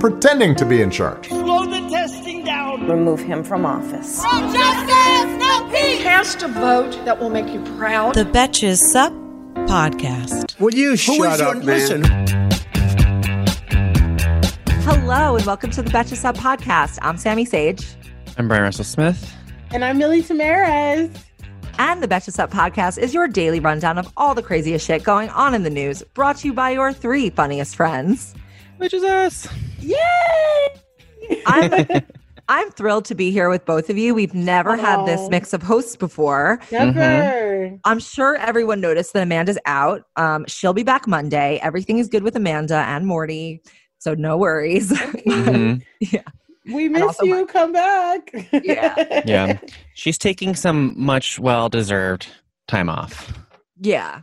pretending to be in charge. Slow the testing down. Remove him from office. Oh, no justice, no peace. Cast a vote that will make you proud. The Betches Sup podcast. Would you shut up, man? Listen. Hello and welcome to the Betches Sup podcast. I'm Sami Sage. I'm Bryan Russell Smith. And I'm Milly Tamarez. And the Betches Sup podcast is your daily rundown of all the craziest shit going on in the news, brought to you by your three funniest friends. Which is us. Yay! I'm I'm thrilled to be here with both of you. We've never had this Oh. mix of hosts before. Never. I'm sure everyone noticed that Amanda's out. Um, she'll be back Monday. Everything is good with Amanda and Morty, so no worries. Mhm. We miss you. my- Come back. Yeah. Yeah. She's taking some much well deserved time off. yeah,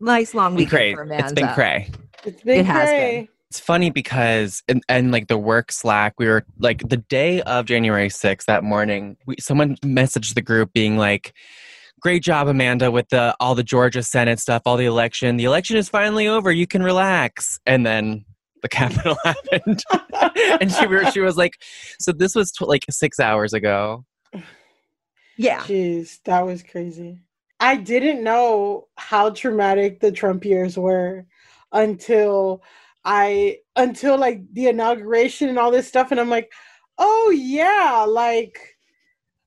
nice long Been weekend cray. for Amanda. It's been cray. It's been It has cray. It's funny because and, and like the work Slack, we were like the day of January 6th that morning, we, someone messaged the group being like, Great job, Amanda, with the all the Georgia Senate stuff, all the election. The election is finally over. You can relax. And then the Capitol happened, and she were, she was like, "So this was tw- like six hours ago." Yeah, Jeez, that was crazy. I didn't know how traumatic the Trump years were until I until like the inauguration and all this stuff, and I'm like, oh yeah, like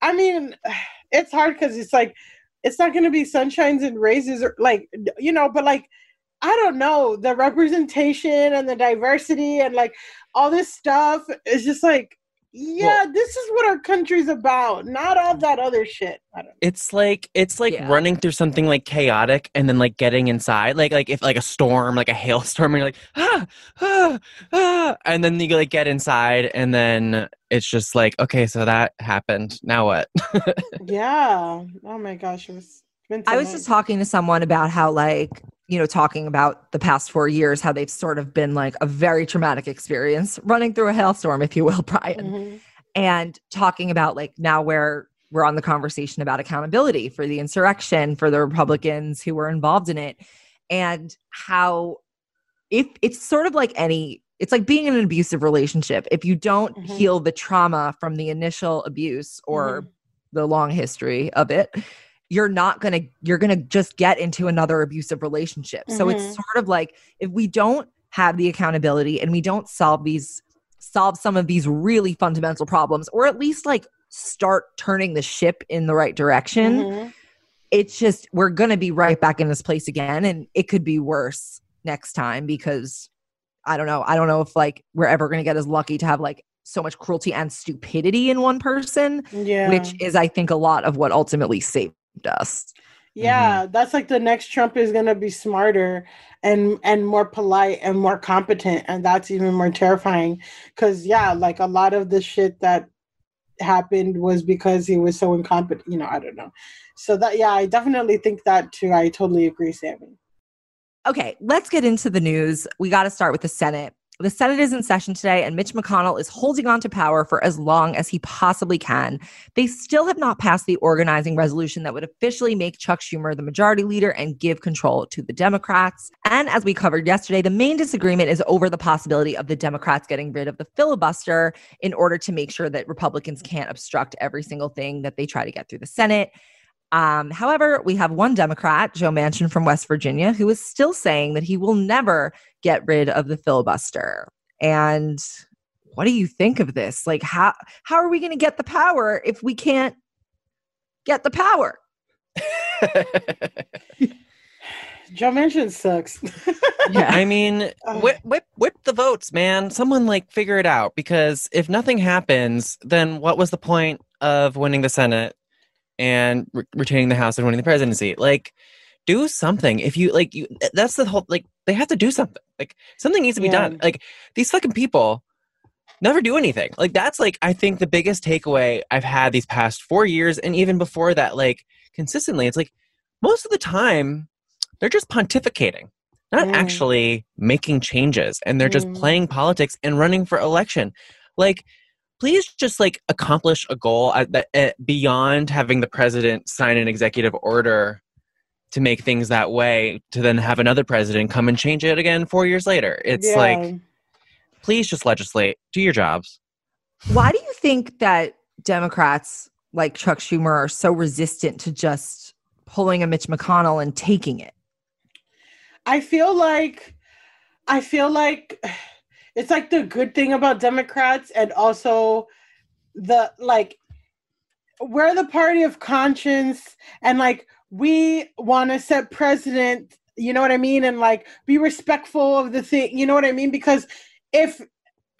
I mean, it's hard because it's like it's not going to be sunshines and raises or like you know, but like I don't know the representation and the diversity and like all this stuff is just like yeah, this is what our country's about, not all that other shit. I don't know. it's like it's like Yeah. running through something like chaotic and then like getting inside like like if like a storm like a hailstorm and you're like ah ah ah and then you like get inside and then it's just like okay so that happened now what Yeah. Oh my gosh, it was. it's been so I was long. just talking to someone about how like you know talking about the past four years, how they've sort of been like a very traumatic experience running through a hailstorm, if you will, Bryan. Mhm. and talking about like now where we're on the conversation about accountability for the insurrection for the republicans who were involved in it and how if it's sort of like any it's like being in an abusive relationship if you don't Mhm. heal the trauma from the initial abuse or Mhm. the long history of it you're not going to you're going to just get into another abusive relationship so it's Mhm. sort of like if we don't have the accountability and we don't solve these solve some of these really fundamental problems or at least like start turning the ship in the right direction Mhm. it's just we're going to be right back in this place again and it could be worse next time because i don't know i don't know if like we're ever going to get as lucky to have like so much cruelty and stupidity in one person Yeah. which is i think a lot of what ultimately saved us yeah, mm-hmm. that's like the next Trump is gonna be smarter and and more polite and more competent, and that's even more terrifying. Cause yeah, like a lot of the shit that happened was because he was so incompetent. You know, I don't know. So that yeah, I definitely think that too. I totally agree, Sami. Okay, let's get into the news. We got to start with the Senate. The Senate is in session today, and Mitch McConnell is holding on to power for as long as he possibly can. They still have not passed the organizing resolution that would officially make Chuck Schumer the majority leader and give control to the Democrats. And as we covered yesterday, the main disagreement is over the possibility of the Democrats getting rid of the filibuster in order to make sure that Republicans can't obstruct every single thing that they try to get through the Senate. Um, however, we have one Democrat, Joe Manchin from West Virginia, who is still saying that he will never get rid of the filibuster. And what do you think of this? Like, how how are we going to get the power if we can't get the power? Joe Manchin sucks. yeah, I mean, Uh. whip, whip, whip the votes, man. Someone like figure it out because if nothing happens, then what was the point of winning the Senate and re- retaining the House and winning the presidency? Like, do something. If you like, you that's the whole like they have to do something. Like something needs to be Yeah. done. Like these fucking people never do anything. Like that's like I think the biggest takeaway I've had these past four years, and even before that, like consistently, it's like most of the time they're just pontificating, not Mm. actually making changes, and they're just Mm. playing politics and running for election. Like, please just like accomplish a goal at the, uh, beyond having the president sign an executive order to make things that way to then have another president come and change it again four years later. It's Yeah. like, please just legislate, do your jobs. Why do you think that Democrats like Chuck Schumer are so resistant to just pulling a Mitch McConnell and taking it? I feel like I feel like it's like the good thing about Democrats and also the like we're the party of conscience and like we want to set president you know what I mean? And like be respectful of the thing, you know what I mean? Because if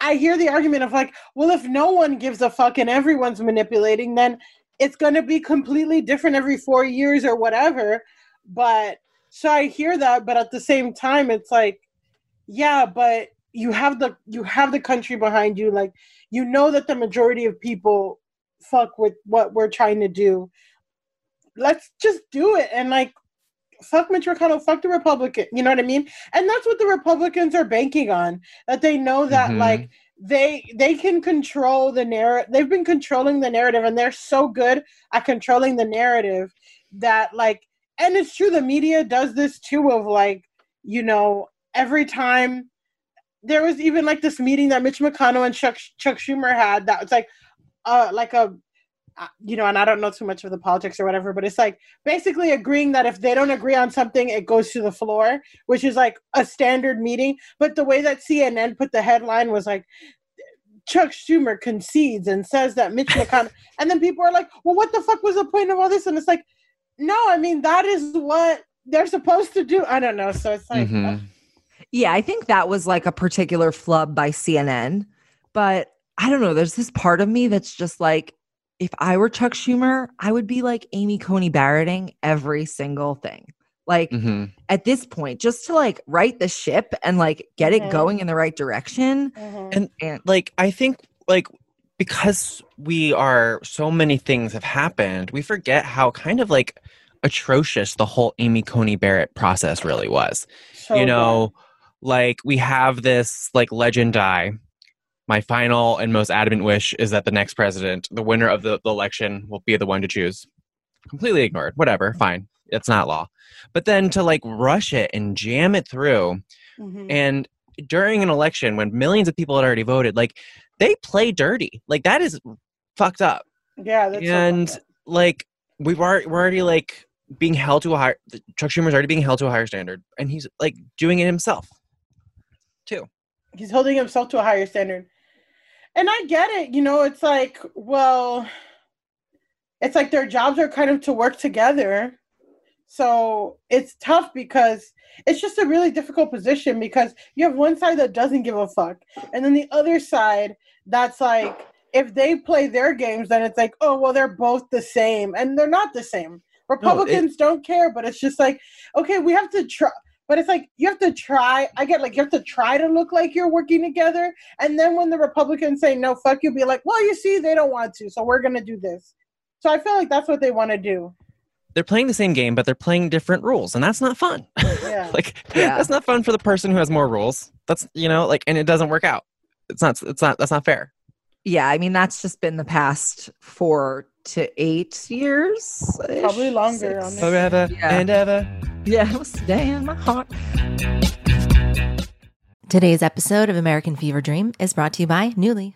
I hear the argument of like, well, if no one gives a fuck and everyone's manipulating, then it's going to be completely different every four years or whatever. But so I hear that, but at the same time, it's like, yeah, but you have the you have the country behind you. Like you know that the majority of people fuck with what we're trying to do. Let's just do it and like fuck Mitch McConnell, fuck the Republican. You know what I mean? And that's what the Republicans are banking on. That they know that Mhm. like they they can control the narrative. They've been controlling the narrative, and they're so good at controlling the narrative that like. And it's true, the media does this too. Of like, you know, every time there was even like this meeting that Mitch McConnell and Chuck Chuck Schumer had that was like, uh, like a uh, you know, and I don't know too much of the politics or whatever, but it's like basically agreeing that if they don't agree on something, it goes to the floor, which is like a standard meeting. But the way that CNN put the headline was like, Chuck Schumer concedes and says that Mitch McConnell, and then people are like, well, what the fuck was the point of all this? And it's like, no, I mean, that is what they're supposed to do. I don't know. So it's like, Mhm. Yeah, I think that was like a particular flub by CNN. But I don't know. There's this part of me that's just like, if I were Chuck Schumer, I would be like Amy Coney Barretting every single thing. Like Mhm. at this point, just to like right the ship and like get it going in the right direction. mhm. And And like I think like because we are so many things have happened, we forget how kind of like atrocious the whole Amy Coney Barrett process really was. So you know, like we have this like legend die. My final and most adamant wish is that the next president, the winner of the, the election, will be the one to choose. Completely ignored. Whatever, fine. It's not law. But then to like rush it and jam it through. Mhm. and during an election when millions of people had already voted, like they play dirty. Like that is fucked up. yeah, that's so and up. like we've already we're already like being held to a higher Chuck Schumer's already being held to a higher standard. And he's like doing it himself too. he's holding himself to a higher standard. And I get it, you know, it's like, well, it's like their jobs are kind of to work together. So it's tough because it's just a really difficult position because you have one side that doesn't give a fuck, and then the other side that's like, if they play their games, then it's like, oh, well, they're both the same, and they're not the same. Republicans don't care, but it's just like, okay, we have to try. But it's like you have to try. I get like you have to try to look like you're working together, and then when the Republicans say no, fuck you, be like, well, you see, they don't want to, so we're gonna do this. So I feel like that's what they want to do. They're playing the same game, but they're playing different rules, and that's not fun. Yeah. like Yeah. that's not fun for the person who has more rules. That's you know, like and it doesn't work out. It's not it's not that's not fair. yeah, I mean, that's just been the past four to eight years. Probably longer, honestly. Forever Yeah. and ever. Yeah, it will stay in my heart. Today's episode of American Fever Dream is brought to you by Nuuly.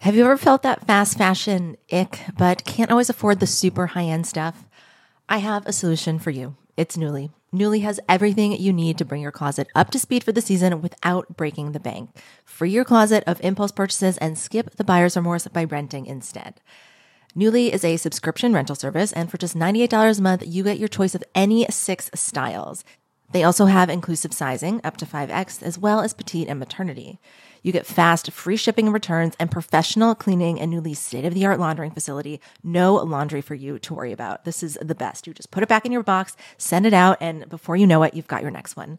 Have you ever felt that fast fashion ick, but can't always afford the super high end stuff? I have a solution for you. It's Nuuly. Nuuly has everything you need to bring your closet up to speed for the season without breaking the bank. Free your closet of impulse purchases and skip the buyer's remorse by renting instead. Nuuly is a subscription rental service, and for just $98 a month, you get your choice of any six styles. They also have inclusive sizing up to 5X, as well as petite and maternity. You get fast, free shipping and returns, and professional cleaning and Nuuly's state of the art laundering facility. No laundry for you to worry about. This is the best. You just put it back in your box, send it out, and before you know it, you've got your next one.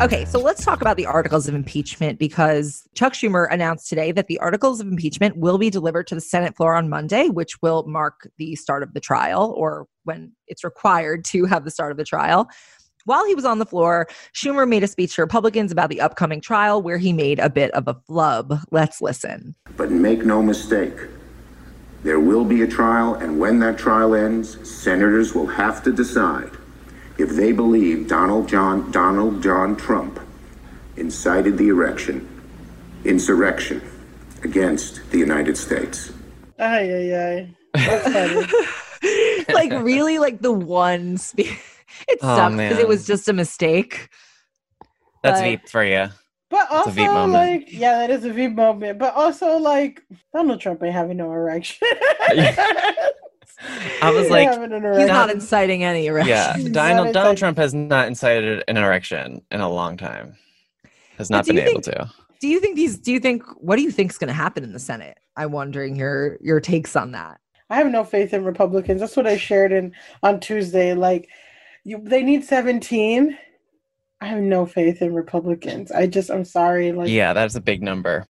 Okay, so let's talk about the articles of impeachment because Chuck Schumer announced today that the articles of impeachment will be delivered to the Senate floor on Monday, which will mark the start of the trial or when it's required to have the start of the trial. While he was on the floor, Schumer made a speech to Republicans about the upcoming trial where he made a bit of a flub. Let's listen. But make no mistake, there will be a trial, and when that trial ends, senators will have to decide if they believe Donald John Donald John Trump incited the erection, insurrection against the United States. Ay, ay, ay. That's funny. like really like the one speech. It Oh, sucked because man. it was just a mistake. That's But- Veep for you. But It's a also, like, yeah, that is a V moment. But also, like, Donald Trump ain't having no erection. I was like, He's not inciting any erection. Yeah, He's Donald, Donald. Trump has not incited an erection in a long time. Has not been able think- to. Do you think these? Do you think? What do you think is going to happen in the Senate? I'm wondering your your takes on that. I have no faith in Republicans. That's what I shared in on Tuesday. Like, you, they need 17. I have no faith in Republicans. I just, I'm sorry. Like, Yeah, that's a big number.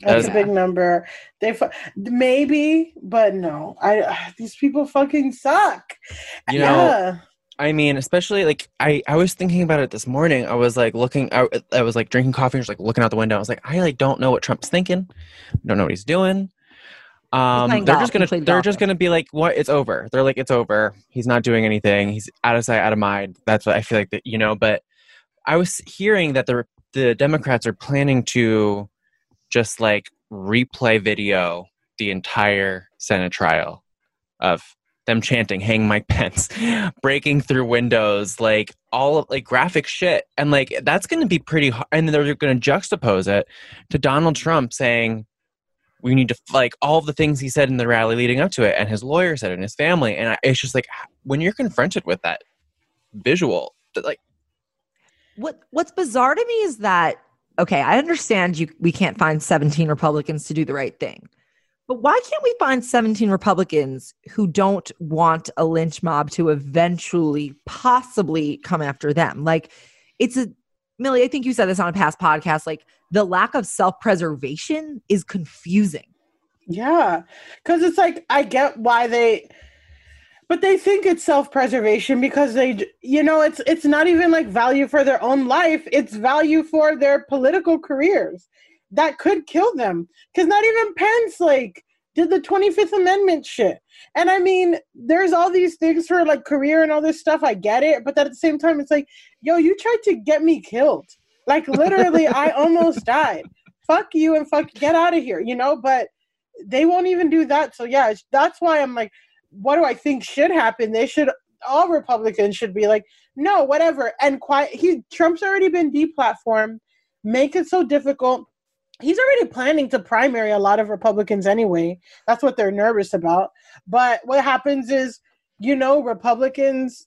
That's that a big number. They fu- maybe, but no. I these people fucking suck. You know, yeah. I mean, especially like I, I was thinking about it this morning. I was like looking, I, I was like drinking coffee, and just like looking out the window. I was like, I like don't know what Trump's thinking. Don't know what he's doing. Um, playing they're golf. just gonna, they're golf. just gonna be like, what? It's over. They're like, it's over. He's not doing anything. He's out of sight, out of mind. That's what I feel like that, you know. But I was hearing that the the Democrats are planning to just like replay video the entire Senate trial of them chanting hang mike pence breaking through windows like all of like graphic shit. And like that's going to be pretty hard and they're going to juxtapose it to donald trump saying we need to like all the things he said in the rally leading up to it and his lawyer said it and his family. And I, it's just like when you're confronted with that visual like What What's bizarre to me is that okay, I understand you we can't find 17 Republicans to do the right thing. But why can't we find 17 Republicans who don't want a lynch mob to eventually possibly come after them? Like it's a Milly, I think you said this on a past podcast like the lack of self-preservation is confusing. Yeah, because it's like I get why they, but they think it's self-preservation because they, you know, it's it's not even like value for their own life; it's value for their political careers that could kill them. Because not even Pence like did the Twenty Fifth Amendment shit, and I mean, there's all these things for like career and all this stuff. I get it, but at the same time, it's like, yo, you tried to get me killed. Like literally, I almost died. Fuck you and fuck get out of here, you know. But they won't even do that. So yeah, that's why I'm like, what do I think should happen? They should all Republicans should be like, no, whatever. And quiet. He Trump's already been deplatformed. Make it so difficult. He's already planning to primary a lot of Republicans anyway. That's what they're nervous about. But what happens is, you know, Republicans.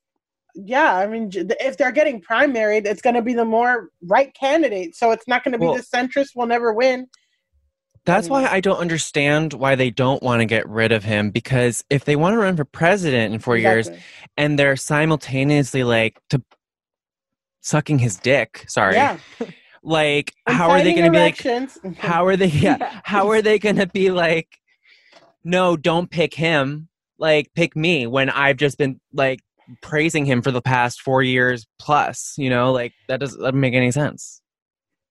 Yeah, I mean, if they're getting primaried, it's going to be the more right candidate. So it's not going to be Well- the centrist will never win. That's why I don't understand why they don't want to get rid of him because if they want to run for president in four years and they're simultaneously like to sucking his dick, sorry. Yeah. Like how are they going to be like how are they yeah, Yeah. how are they going to be like no, don't pick him. Like pick me when I've just been like praising him for the past four years plus. You know, like that doesn't, that doesn't make any sense.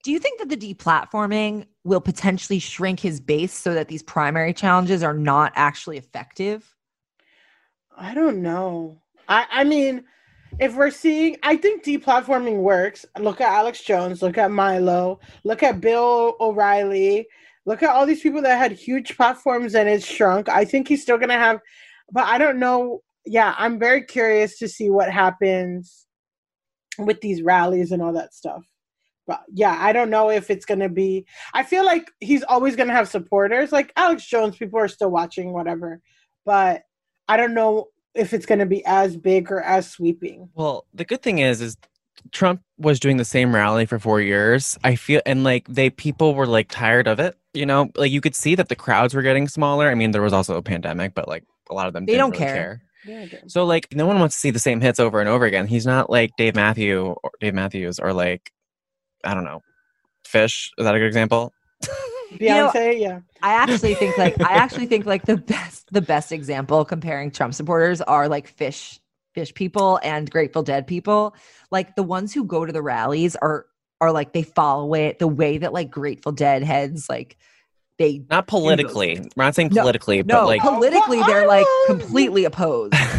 Do you think that the deplatforming will potentially shrink his base so that these primary challenges are not actually effective? I don't know. I I mean, if we're seeing, I think deplatforming works. Look at Alex Jones. Look at Milo. Look at Bill O'Reilly. Look at all these people that had huge platforms and it's shrunk. I think he's still gonna have, but I don't know. Yeah, I'm very curious to see what happens with these rallies and all that stuff. But yeah, I don't know if it's gonna be. I feel like he's always gonna have supporters. Like Alex Jones, people are still watching, whatever. But I don't know if it's going to be as big or as sweeping. Well, the good thing is, is Trump was doing the same rally for four years. I feel, and like they people were like tired of it. You know, like you could see that the crowds were getting smaller. I mean, there was also a pandemic, but like a lot of them they didn't don't really care. care. So like no one wants to see the same hits over and over again. He's not like Dave Matthew or Dave Matthews or like I don't know, Phish. Is that a good example? Beyonce, You know, yeah. I actually think like I actually think like the best the best example comparing Trump supporters are like Phish Phish people and Grateful Dead people. Like the ones who go to the rallies are are like they follow it the way that like Grateful Dead heads like they Not politically. We're not saying politically, no but like politically they're like completely opposed.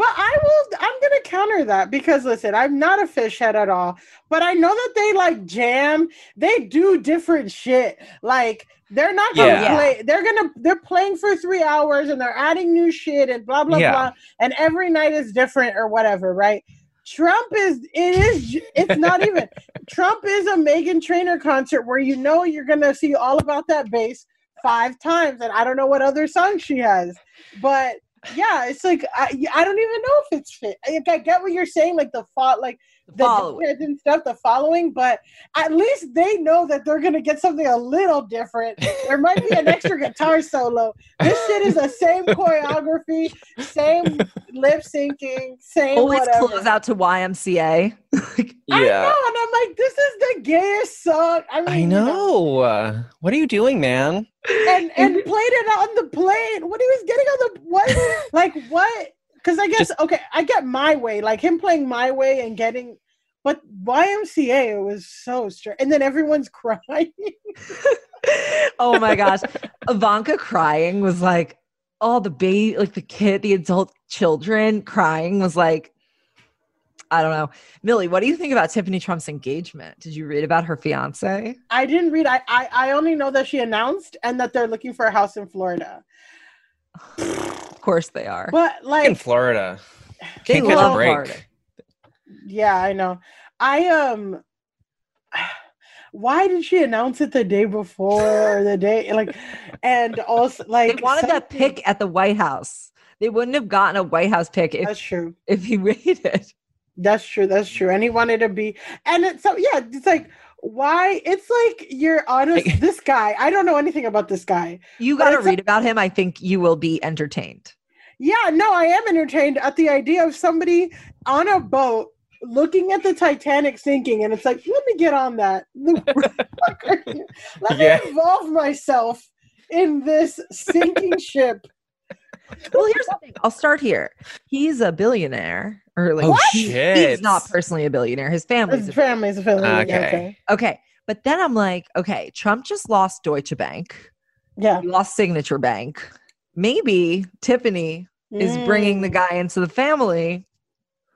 But I will. I'm gonna counter that because listen, I'm not a Phish head at all. But I know that they like jam. They do different shit. Like they're not gonna Yeah. play. They're gonna. They're playing for three hours and they're adding new shit and blah blah Yeah. blah. And every night is different or whatever, right? Trump is. It is. It's not even. Trump is a Meghan Trainor concert where you know you're gonna see all about that bass five times, and I don't know what other song she has, but yeah, it's like I, I don't even know if it's fit. I, I get what you're saying, like the fought, like the Following. dickheads and stuff, the following, but at least they know that they're gonna get something a little different. There might be an extra guitar solo. This shit is the same choreography, same lip syncing, same Always whatever. close out to YMCA. I yeah. know, and I'm like, this is the gayest song. I mean, I know. Uh, what are you doing, man? and and played it on the plane What he was getting on the what like what because i guess Just- okay i get my way like him playing my way and getting but ymca it was so strange and then everyone's crying oh my gosh. Ivanka crying was like, all the baby, like the kid, the adult children crying was like, I don't know. Milly, what do you think about Tiffany Trump's engagement? Did you read about her fiance? i didn't read I, I i only know that she announced and that they're looking for a house in florida Of course they are. but like in like Florida. Can't catch love a break. Florida. yeah i know i um why did she announce it the day before or the day like and also like They wanted that pick at the White House. They wouldn't have gotten a White House pick if, that's true if he waited. That's true. That's true. And he wanted to be, and it's so yeah. It's like why? It's like you're honest. this guy. I don't know anything about this guy. You got to it's read about him. I think you will be entertained. Yeah. No, I am entertained at the idea of somebody on a boat looking at the Titanic sinking, and it's like, let me get on that. let me Yeah. involve myself in this sinking ship. Well, here's the thing. I'll start here. He's a billionaire, or like Oh, he- he's not personally a billionaire. His family's His a family's a family. Okay. Okay. Okay. But then I'm like, okay, Trump just lost Deutsche Bank. Yeah. He lost Signature Bank. Maybe Tiffany is bringing the Mm. guy into the family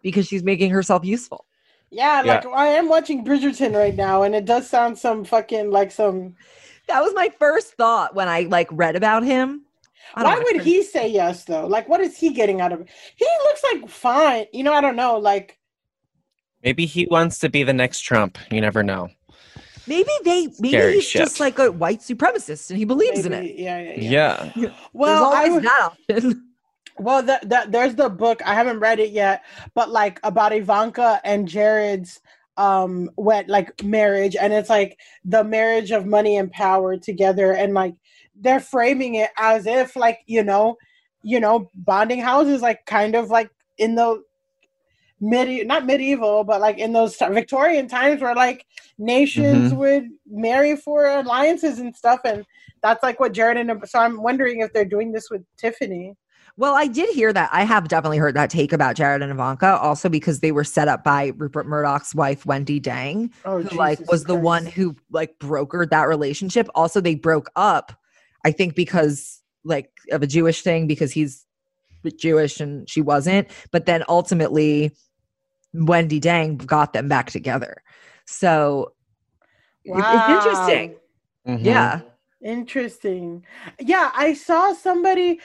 because she's making herself useful. Yeah, Yeah. like I am watching Bridgerton right now, and it does sound some fucking like some. That was my first thought when I like read about him. Why would he say yes though? Like, what is he getting out of it? He looks like fine. You know, I don't know. Like, Maybe he wants to be the next Trump. You never know. Maybe they maybe Scary he's shit. just like a white supremacist and he believes in it. Yeah, yeah, yeah. Yeah. Well, I would- that option. Well, that that there's the book. I haven't read it yet, but like about Ivanka and Jared's um wet like marriage, and it's like the marriage of money and power together, and like they're framing it as if like you know, you know, bonding houses like kind of like in the medi not medieval, but like in those Victorian times where like nations Mhm. would marry for alliances and stuff, and that's like what Jared and so I'm wondering if they're doing this with Tiffany. Well, I did hear that. I have definitely heard that take about Jared and Ivanka, also because they were set up by Rupert Murdoch's wife, Wendi Deng, Oh, who like Jesus was the one who like brokered that relationship. Also, they broke up, I think, because like of a Jewish thing, because he's Jewish and she wasn't. But then ultimately, Wendi Deng got them back together. So it- it's interesting. Mhm. Yeah. Interesting. Yeah, I saw somebody.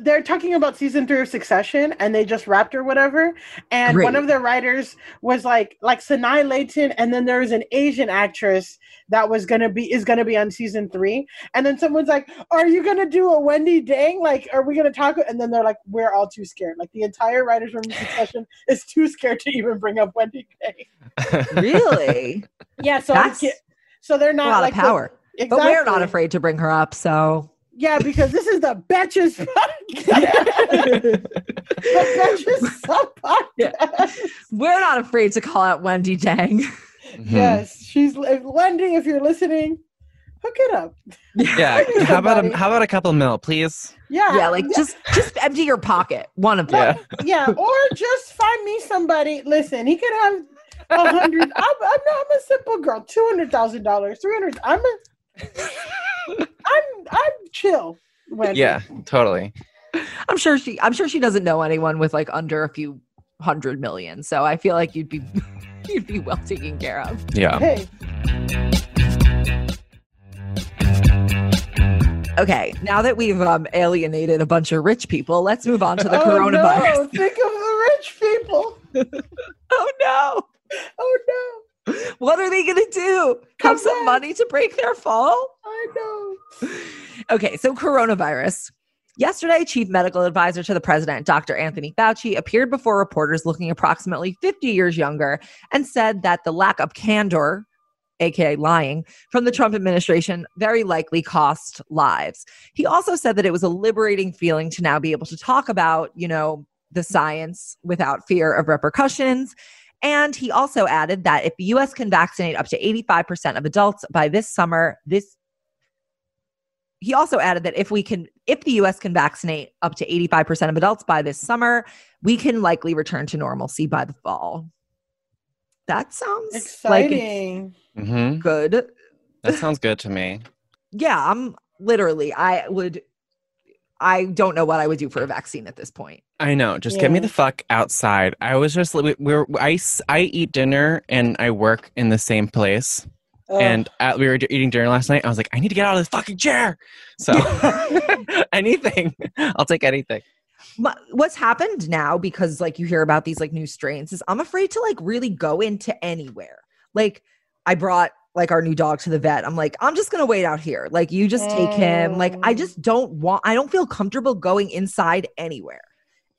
They're talking about season three of Succession, and they just wrapped or whatever. And one of the writers was like, like Sanaa Lathan, and then there was an Asian actress that was gonna be is gonna be on season three. And then someone's like, "Are you gonna do a Wendi Deng? Like, are we gonna talk?" And then they're like, "We're all too scared. Like, the entire writers room of Succession is too scared to even bring up Wendi Deng." Really? Yeah, so That's I get- so they're a not lot like of the- power. But we're not afraid to bring her up. So Yeah, because this is the Betches podcast. the Betches Sup podcast. we're not afraid to call out Wendi Deng. Mhm. Yes, she's if, Wendy. If you're listening, hook it up. Yeah. How about a, how about a couple mil, please? Yeah, yeah, like just just empty your pocket. One of them. Yeah. yeah, or just find me somebody. Listen, he could have a hundred. I'm, I'm, I'm a simple girl. Two hundred thousand dollars, three hundred. I'm a. I'm I'm chill. Wendy. Yeah. Totally. I'm sure she I'm sure she doesn't know anyone with like under a few hundred million. So I feel like you'd be you'd be well taken care of. Yeah. Hey, Okay, now that we've um, alienated a bunch of rich people, let's move on to the oh, coronavirus. No. Think of the rich people. Oh no. Oh no. What are they gonna do? Come Have some back. money to break their fall? I know. Okay, so coronavirus. Yesterday, chief medical advisor to the president, Dr. Anthony Fauci, appeared before reporters looking approximately 50 years younger and said that the lack of candor, aka lying, from the Trump administration very likely cost lives. He also said that it was a liberating feeling to now be able to talk about, you know, the science without fear of repercussions. And he also added that if the US can vaccinate up to 85% of adults by this summer, this he also added that if we can if the US can vaccinate up to 85% of adults by this summer, we can likely return to normalcy by the fall. That sounds like it's Exciting. hmm good. That sounds good to me. Yeah, I'm literally I would I don't know what I would do for a vaccine at this point. I know. Just get me the fuck outside. I was just we, we're I eat dinner and I work in the same place. Ugh. And at, we were eating dinner last night. I was like, I need to get out of this fucking chair. So anything, I'll take anything. My- what's happened now because like you hear about these like new strains is I'm afraid to like really go into anywhere. Like I brought like our new dog to the vet. I'm like, I'm just gonna wait out here. Like you just take him. Like I Mm. just don't want I don't feel comfortable going inside anywhere.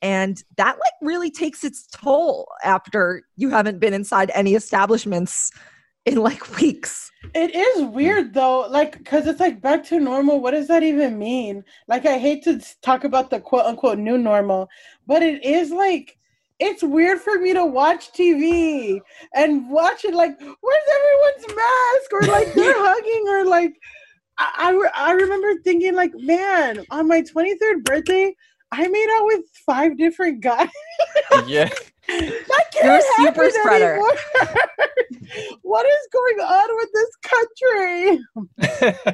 And that like really takes its toll after you haven't been inside any establishments in like weeks. It is weird though, like because it's like back to normal. What does that even mean? Like, I hate to talk about the quote unquote new normal, but it is like it's weird for me to watch TV and watch it. Like, where's everyone's mask? Or like they're hugging, or like I, I I remember thinking like, man, on my twenty third birthday, I made out with five different guys. Yeah. That can't You're a super spreader. what is going on with this country?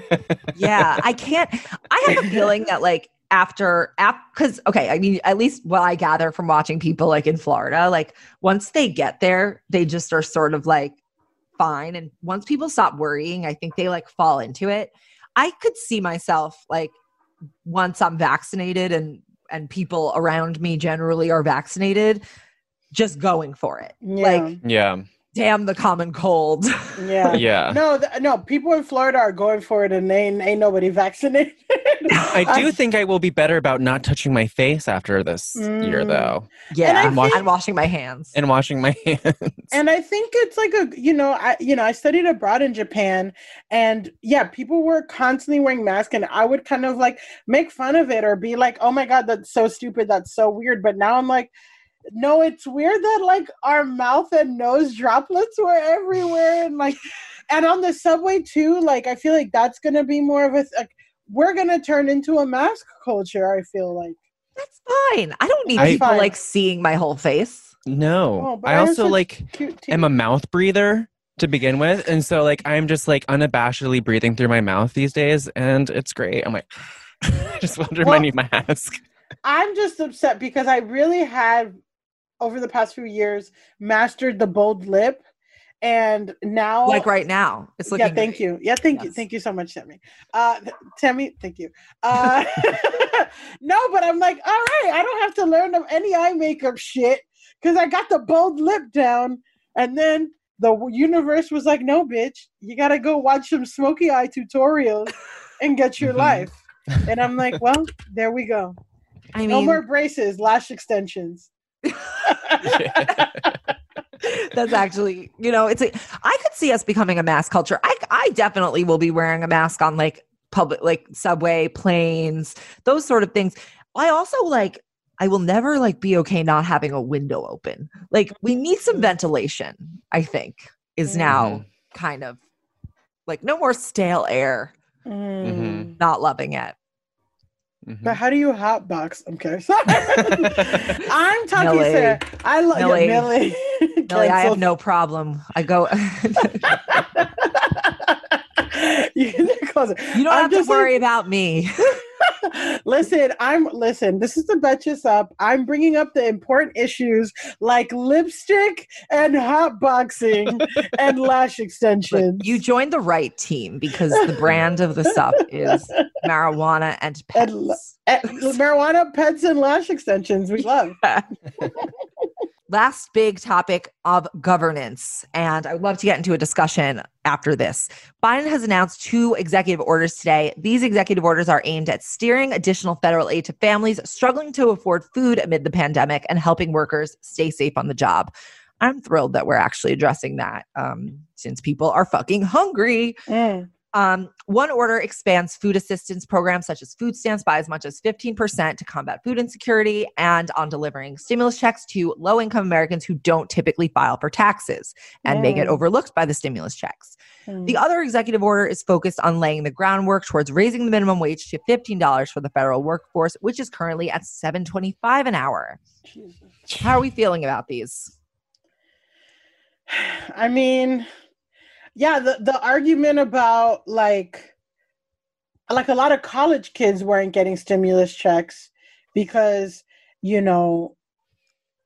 yeah i can't i have a feeling that like after because okay i mean at least what i gather from watching people like in florida like once they get there they just are sort of like fine. And once people stop worrying i think they like fall into it. I could see myself like once i'm vaccinated and and people around me generally are vaccinated just going for it. Like yeah. Damn the common cold yeah. Yeah. No, th- no. People in Florida are going for it, and they ain't, ain't nobody vaccinated. I do think I will be better about not touching my face after this year, Mm. though, yeah I and, think- washing my hands and washing my hands. and I think it's like a you know I you know I studied abroad in Japan and yeah people were constantly wearing masks and I would kind of like make fun of it or be like oh my god that's so stupid that's so weird but now I'm like no it's weird that like our mouth and nose droplets were everywhere and like and on the subway too like I feel like that's gonna be more of a th- like we're gonna turn into a mask culture I feel like That's fine. I don't need I- people Fine. like seeing my whole face. No, Oh, I I also also- like am a mouth breather to begin with, and so like I'm just like unabashedly breathing through my mouth these days, and it's great. I'm like, I just wonder Well- my new mask. I'm just upset because I really had over the past few years mastered the bold lip, and now Like right now. It's looking yeah, thank great. you. Yeah, thank you. Thank you so much, Tammy. Uh, Tammy, thank you. Uh, no, but I'm like, all right, I don't have to learn of any eye makeup shit because I got the bold lip down. And then the universe was like, no, bitch, you got to go watch some smoky eye tutorials and get your Mhm. life. And I'm like, well, there we go. I mean, no more braces, lash extensions. that's actually, you know, it's a, I could see us becoming a mask culture. I, I definitely will be wearing a mask on like public, like subway, planes, those sort of things. I also like, I will never like be okay not having a window open. Like we need some ventilation, I think, is now kind of like no more stale air. Mm. Not loving it. Mhm. But how do you hotbox? I'm kidding. Sorry. I'm talking Milly. Sarah. I love Milly. yeah, Milly. Milly, I have no problem. I go. you can close it. you don't I'm have to just like- worry about me. Listen, I'm listen. This is the Betches Sup. I'm bringing up the important issues like lipstick and hotboxing and lash Look, extensions. you joined the right team because the brand of the sup is marijuana and And l- pets. Eh, marijuana, pets, and lash extensions. We love. Last big topic of governance, and I would love to get into a discussion after this. Biden has announced two executive orders today. These executive orders are aimed at steering additional federal aid to families struggling to afford food amid the pandemic and helping workers stay safe on the job. I'm thrilled that we're actually addressing that um, since people are fucking hungry. Um, one order expands food assistance programs such as food stamps by as much as 15% to combat food insecurity and on delivering stimulus checks to low income Americans who don't typically file for taxes and may get overlooked by the stimulus checks. Mm. The other executive order is focused on laying the groundwork towards raising the minimum wage to $15 for the federal workforce, which is currently at $7.25 an hour. How are we feeling about these? I mean, yeah, the, the argument about like like a lot of college kids weren't getting stimulus checks because, you know,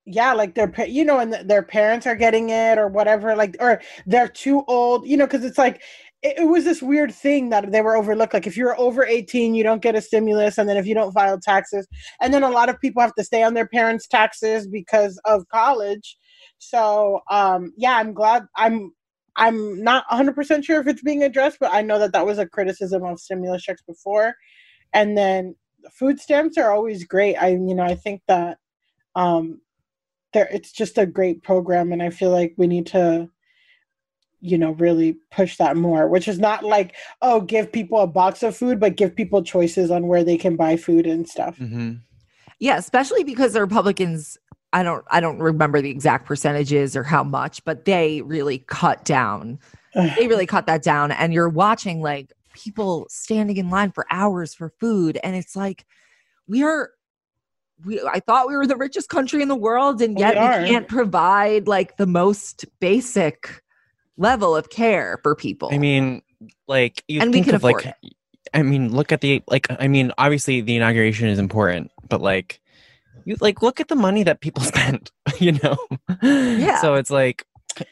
yeah, like their you know, and their parents are getting it or whatever, like or they're too old, you know, because it's like it, it was this weird thing that they were overlooked. Like if you're over 18, you don't get a stimulus, and then if you don't file taxes, and then a lot of people have to stay on their parents' taxes because of college. So um, yeah, I'm glad. I'm I'm not 100 percent sure if it's being addressed, but I know that that was a criticism of stimulus checks before. And then food stamps are always great. I you know I think that um, there it's just a great program, and I feel like we need to you know really push that more which is not like oh give people a box of food but give people choices on where they can buy food and stuff hmm Yeah, especially because the Republicans I don't I don't remember the exact percentages or how much, but they really cut down. They really cut that down and you're watching like people standing in line for hours for food and it's like we are we I thought we were the richest country in the world and We yet we, are. can't provide like the most basic level of care for people. I mean, like you And we think can of like, afford I mean, look at the like. I mean, obviously the inauguration is important, but like, you like look at the money that people spent. You know. Yeah. So it's like,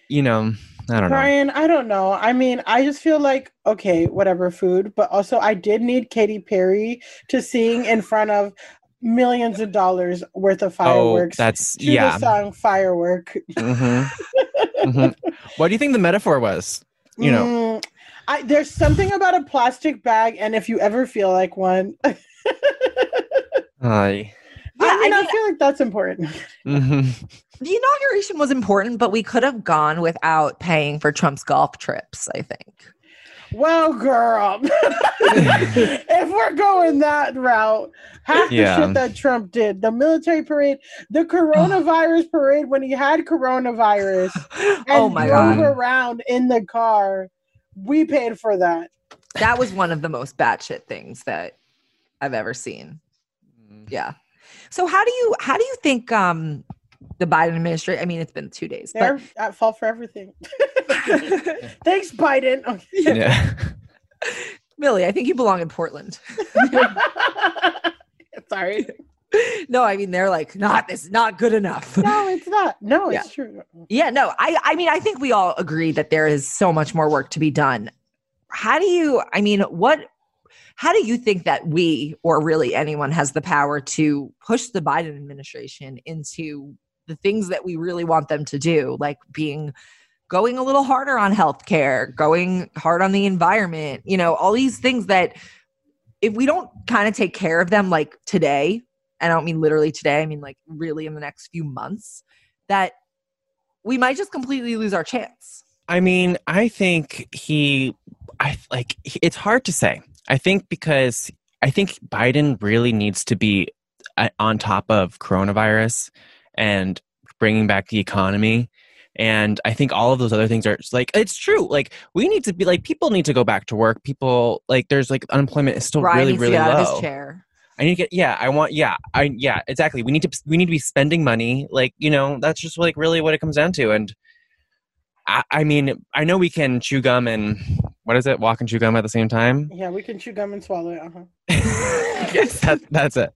you know, I don't know. Bryan, I don't know. I mean, I just feel like okay, whatever food, but also I did need Katy Perry to sing in front of millions of dollars worth of fireworks. Oh, fireworks. that's to yeah. the song "Firework." hmm hmm What do you think the metaphor was? You know. Mm, I, there's something about a plastic bag, and if you ever feel like one, I I. Yeah, mean, I I, feel like that's important. hmm the inauguration was important, but we could have gone without paying for Trump's golf trips, I think. Well, girl, if we're going that route, half the shit that Trump did, the military parade, the coronavirus parade when he had coronavirus and oh my drove god. around in the car, we paid for that. That was one of the most batshit things that I've ever seen. Yeah. So how do you how do you think um the Biden administration? I mean, it's been two days, They're at fault for everything. Thanks, Biden. Okay. Yeah. Milly, I think you belong in Portland. Sorry. no, I mean they're like not this is not good enough. No, it's not. No, it's true. Yeah, no, I I mean I think we all agree that there is so much more work to be done. How do you I mean what how do you think that we or really anyone has the power to push the Biden administration into the things that we really want them to do like being going a little harder on healthcare, going hard on the environment, you know, all these things that if we don't kind of take care of them like today, and I don't mean literally today, I mean like really in the next few months, that we might just completely lose our chance. I mean, I think he, I like. It's hard to say. I think because I think Biden really needs to be uh, on top of coronavirus and bringing back the economy. And I think all of those other things are like it's true. Like we need to be like people need to go back to work. People like there's like unemployment is still Ryan really really to get of low. his chair. I need to get yeah. I want yeah. I yeah exactly. We need to we need to be spending money. Like you know that's just like really what it comes down to. And I, I mean I know we can chew gum and what is it? Walk and chew gum at the same time. Yeah, we can chew gum and swallow it. Uh-huh. yes, that, that's it.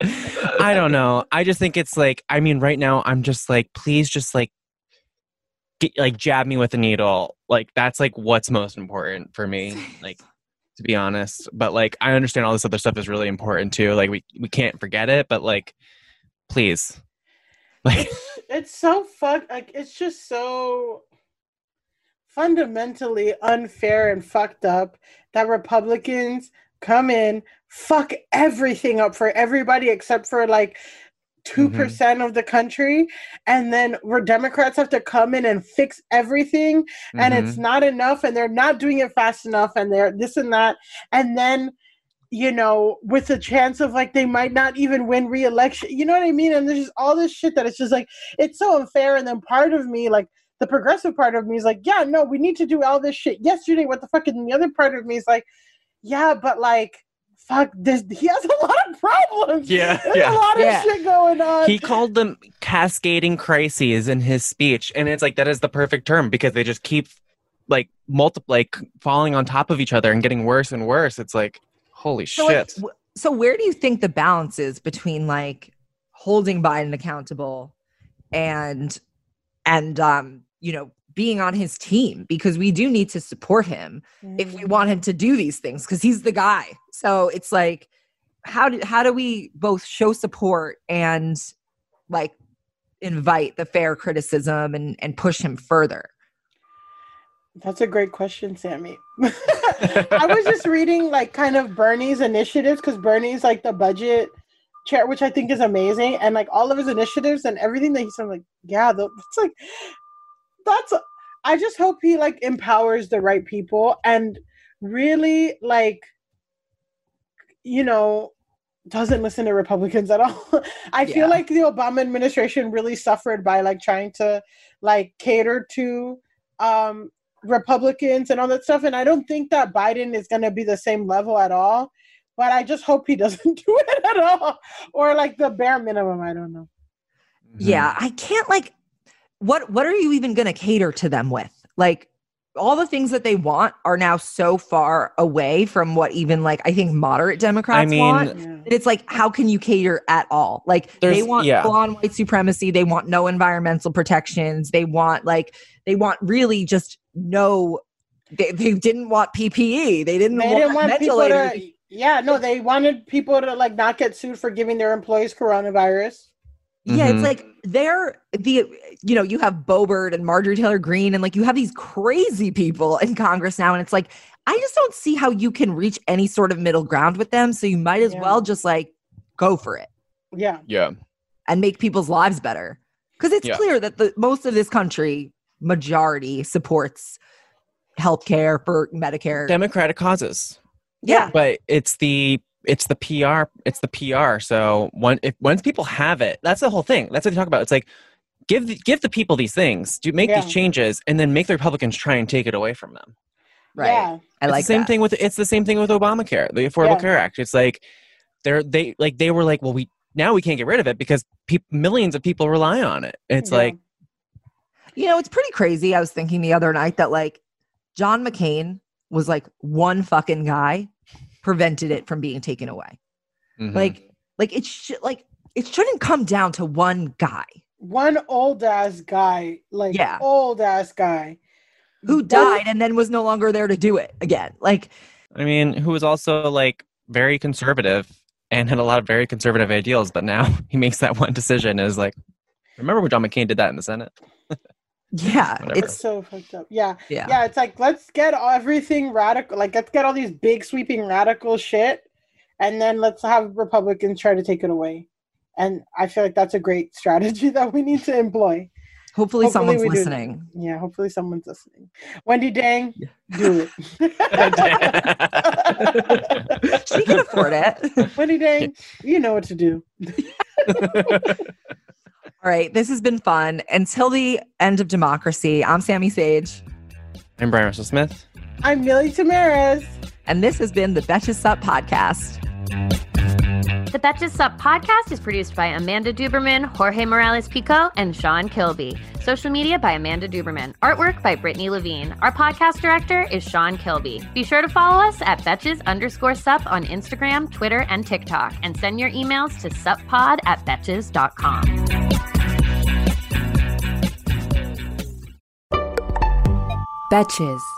I don't know. I just think it's like I mean right now I'm just like please just like get, like jab me with a needle. Like that's like what's most important for me. Like to be honest. But like I understand all this other stuff is really important too. Like we we can't forget it, but like please. Like It's so fuck. Like it's just so fundamentally unfair and fucked up that Republicans come in, fuck everything up for everybody except for like. 2% Mm-hmm. of the country and then where democrats have to come in and fix everything and it's Mhm. not enough and they're not doing it fast enough and they're this and that and then you know with the chance of like they might not even win re-election you know what i mean and there's just all this shit that it's just like it's so unfair and then part of me like the progressive part of me is like yeah no we need to do all this shit. Yesterday what the fuck? And the other part of me is like yeah but like fuck this he has a lot of problems. Yeah, there's yeah. a lot of Yeah. shit going on. He called them cascading crises in his speech. And it's like that is the perfect term because they just keep like multi like falling on top of each other and getting worse and worse. It's like holy So, like, shit. w- so where do you think the balance is between like holding Biden accountable and and um you know being on his team because we do need to support him if we want him mm. to do these things because he's the guy. So it's like how do how do we both show support and like invite the fair criticism and and push him further? That's a great question, Sami. I was just reading like kind of Bernie's initiatives because Bernie's like the budget chair, which I think is amazing, and like all of his initiatives and everything that he's like yeah, the, it's like that's. I just hope he like empowers the right people and really like, you know, doesn't listen to Republicans at all. I Yeah. feel like the Obama administration really suffered by like trying to like cater to um Republicans and all that stuff. And I don't think that Biden is going to be the same level at all. But I just hope he doesn't do it at all, or like the bare minimum. I don't know. Yeah, I can't like what what are you even going to cater to them with? Like all the things that they want are now so far away from what even like I think moderate Democrats mean- want. Yeah. that It's like how can you cater at all? Like they want yeah. full on white supremacy, they want no environmental protections, they want like they want really just no they, they didn't want PPE. They didn't They want, didn't want people ventilators. to. Yeah, no, they wanted people to like not get sued for giving their employees coronavirus. Yeah, Mhm. it's like they're the you know, you have Boebert and Marjorie Taylor Greene, and like you have these crazy people in Congress now, and it's like I just don't see how you can reach any sort of middle ground with them. So you might as Yeah. well just like go for it Yeah, yeah and make people's lives better. Because it's Yeah. clear that the most of this country majority supports healthcare for Medicare. democratic causes yeah. but it's the it's the PR it's the PR so when if once people have it that's the whole thing that's what they talk about it's like give the, give the people these things do make Yeah. these changes and then make the Republicans try and take it away from them Right. yeah, I it's like the same that. thing with it's the same thing with Obamacare the Affordable Yeah. Care Act it's like they're they like they were like well we now we can't get rid of it because pe- millions of people rely on it. It's Yeah. like, You know, it's pretty crazy. I was thinking the other night that like John McCain was like one fucking guy prevented it from being taken away. mhm. Like, like it should like it shouldn't come down to one guy One old ass guy, like Yeah. old ass guy. who That- died and then was no longer there to do it again. Like, I mean, who was also like very conservative and had a lot of very conservative ideals, but now he makes that one decision is like, remember when John McCain did that in the Senate? yeah, Whatever. it's It's so fucked up. Yeah. yeah. yeah. it's like let's get everything radical. Like let's get all these big sweeping radical shit, and then let's have Republicans try to take it away. And I feel like that's a great strategy that we need to employ. Hopefully, Hopefully someone's we listening. Yeah, hopefully someone's listening. Wendi Deng, do it. She can afford it. Wendi Deng, you know what to do. All right, this has been fun. Until the end of democracy, I'm Sami Sage, I'm Bryan Russell Smith. I'm Milly Tamarez. and this has been the Betches Sup podcast. The Betches Sup podcast is produced by Amanda Duberman, Jorge Morales Pico, and Sean Kilby. Social media by Amanda Duberman. Artwork by Brittany Levine. Our podcast director is Sean Kilby. Be sure to follow us at Betches underscore sup on Instagram, Twitter, and TikTok, and send your emails to suppod at betches.com. Betches.